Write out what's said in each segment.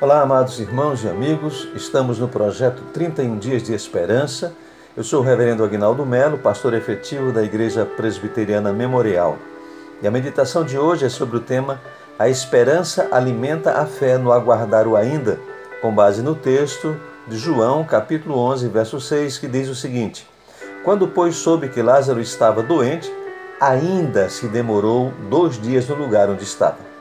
Olá, amados irmãos e amigos, estamos no projeto 31 Dias de Esperança. Eu sou o Reverendo Agnaldo Melo, pastor efetivo da Igreja Presbiteriana Memorial. E a meditação de hoje é sobre o tema A esperança alimenta a fé no aguardar o ainda, com base no texto de João, capítulo 11, verso 6, que diz o seguinte: Quando, pois, soube que Lázaro estava doente, ainda se demorou dois dias no lugar onde estava.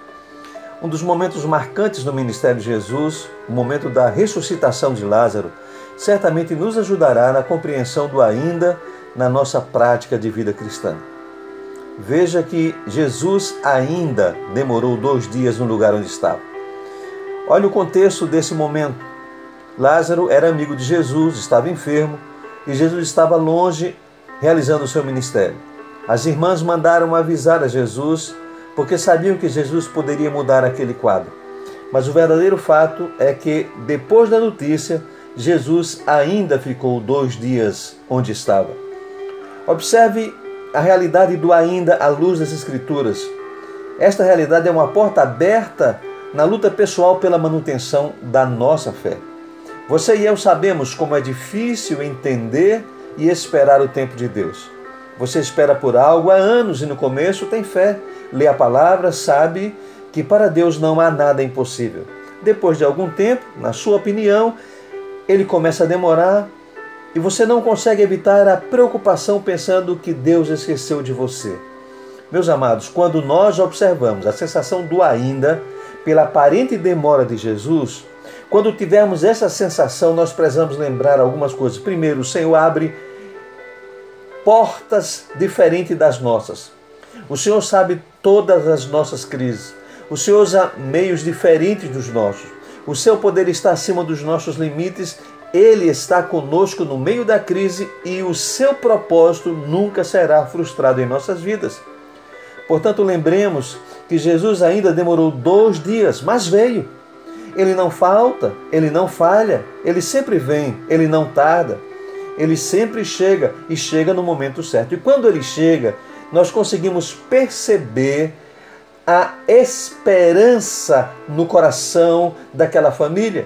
Um dos momentos marcantes no ministério de Jesus, o momento da ressuscitação de Lázaro, certamente nos ajudará na compreensão do ainda na nossa prática de vida cristã. Veja que Jesus ainda demorou dois dias no lugar onde estava. Olha o contexto desse momento. Lázaro era amigo de Jesus, estava enfermo e Jesus estava longe realizando o seu ministério. As irmãs mandaram avisar a Jesus porque sabiam que Jesus poderia mudar aquele quadro. Mas o verdadeiro fato é que, depois da notícia, Jesus ainda ficou dois dias onde estava. Observe a realidade do ainda à luz das Escrituras. Esta realidade é uma porta aberta na luta pessoal pela manutenção da nossa fé. Você e eu sabemos como é difícil entender e esperar o tempo de Deus. Você espera por algo há anos e no começo tem fé, lê a palavra, sabe que para Deus não há nada impossível. Depois de algum tempo, na sua opinião, ele começa a demorar e você não consegue evitar a preocupação pensando que Deus esqueceu de você. Meus amados, quando nós observamos a sensação do ainda pela aparente demora de Jesus, quando tivermos essa sensação, nós precisamos lembrar algumas coisas. Primeiro, o Senhor abre portas diferentes das nossas. O Senhor sabe todas as nossas crises. O Senhor usa meios diferentes dos nossos. O seu poder está acima dos nossos limites. Ele está conosco no meio da crise e o seu propósito nunca será frustrado em nossas vidas. Portanto, lembremos que Jesus ainda demorou dois dias, mas veio. Ele não falta, ele não falha, ele sempre vem, ele não tarda ele sempre chega e chega no momento certo. E quando ele chega, nós conseguimos perceber a esperança no coração daquela família.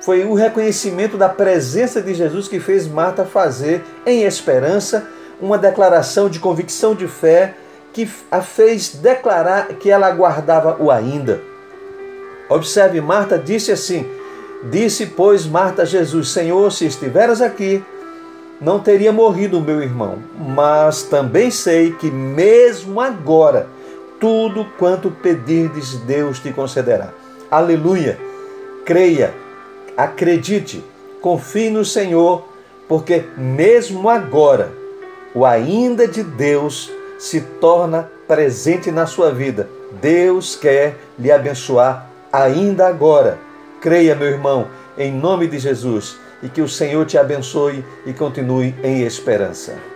Foi o reconhecimento da presença de Jesus que fez Marta fazer, em esperança, uma declaração de convicção de fé que a fez declarar que ela aguardava o ainda. Observe, Marta disse assim: Disse, pois, Marta a Jesus: Senhor, se estiveras aqui, não teria morrido meu irmão, mas também sei que mesmo agora, tudo quanto pedirdes, Deus te concederá. Aleluia! Creia, acredite, confie no Senhor, porque mesmo agora, o ainda de Deus se torna presente na sua vida. Deus quer lhe abençoar ainda agora. Creia, meu irmão, em nome de Jesus e que o Senhor te abençoe e continue em esperança.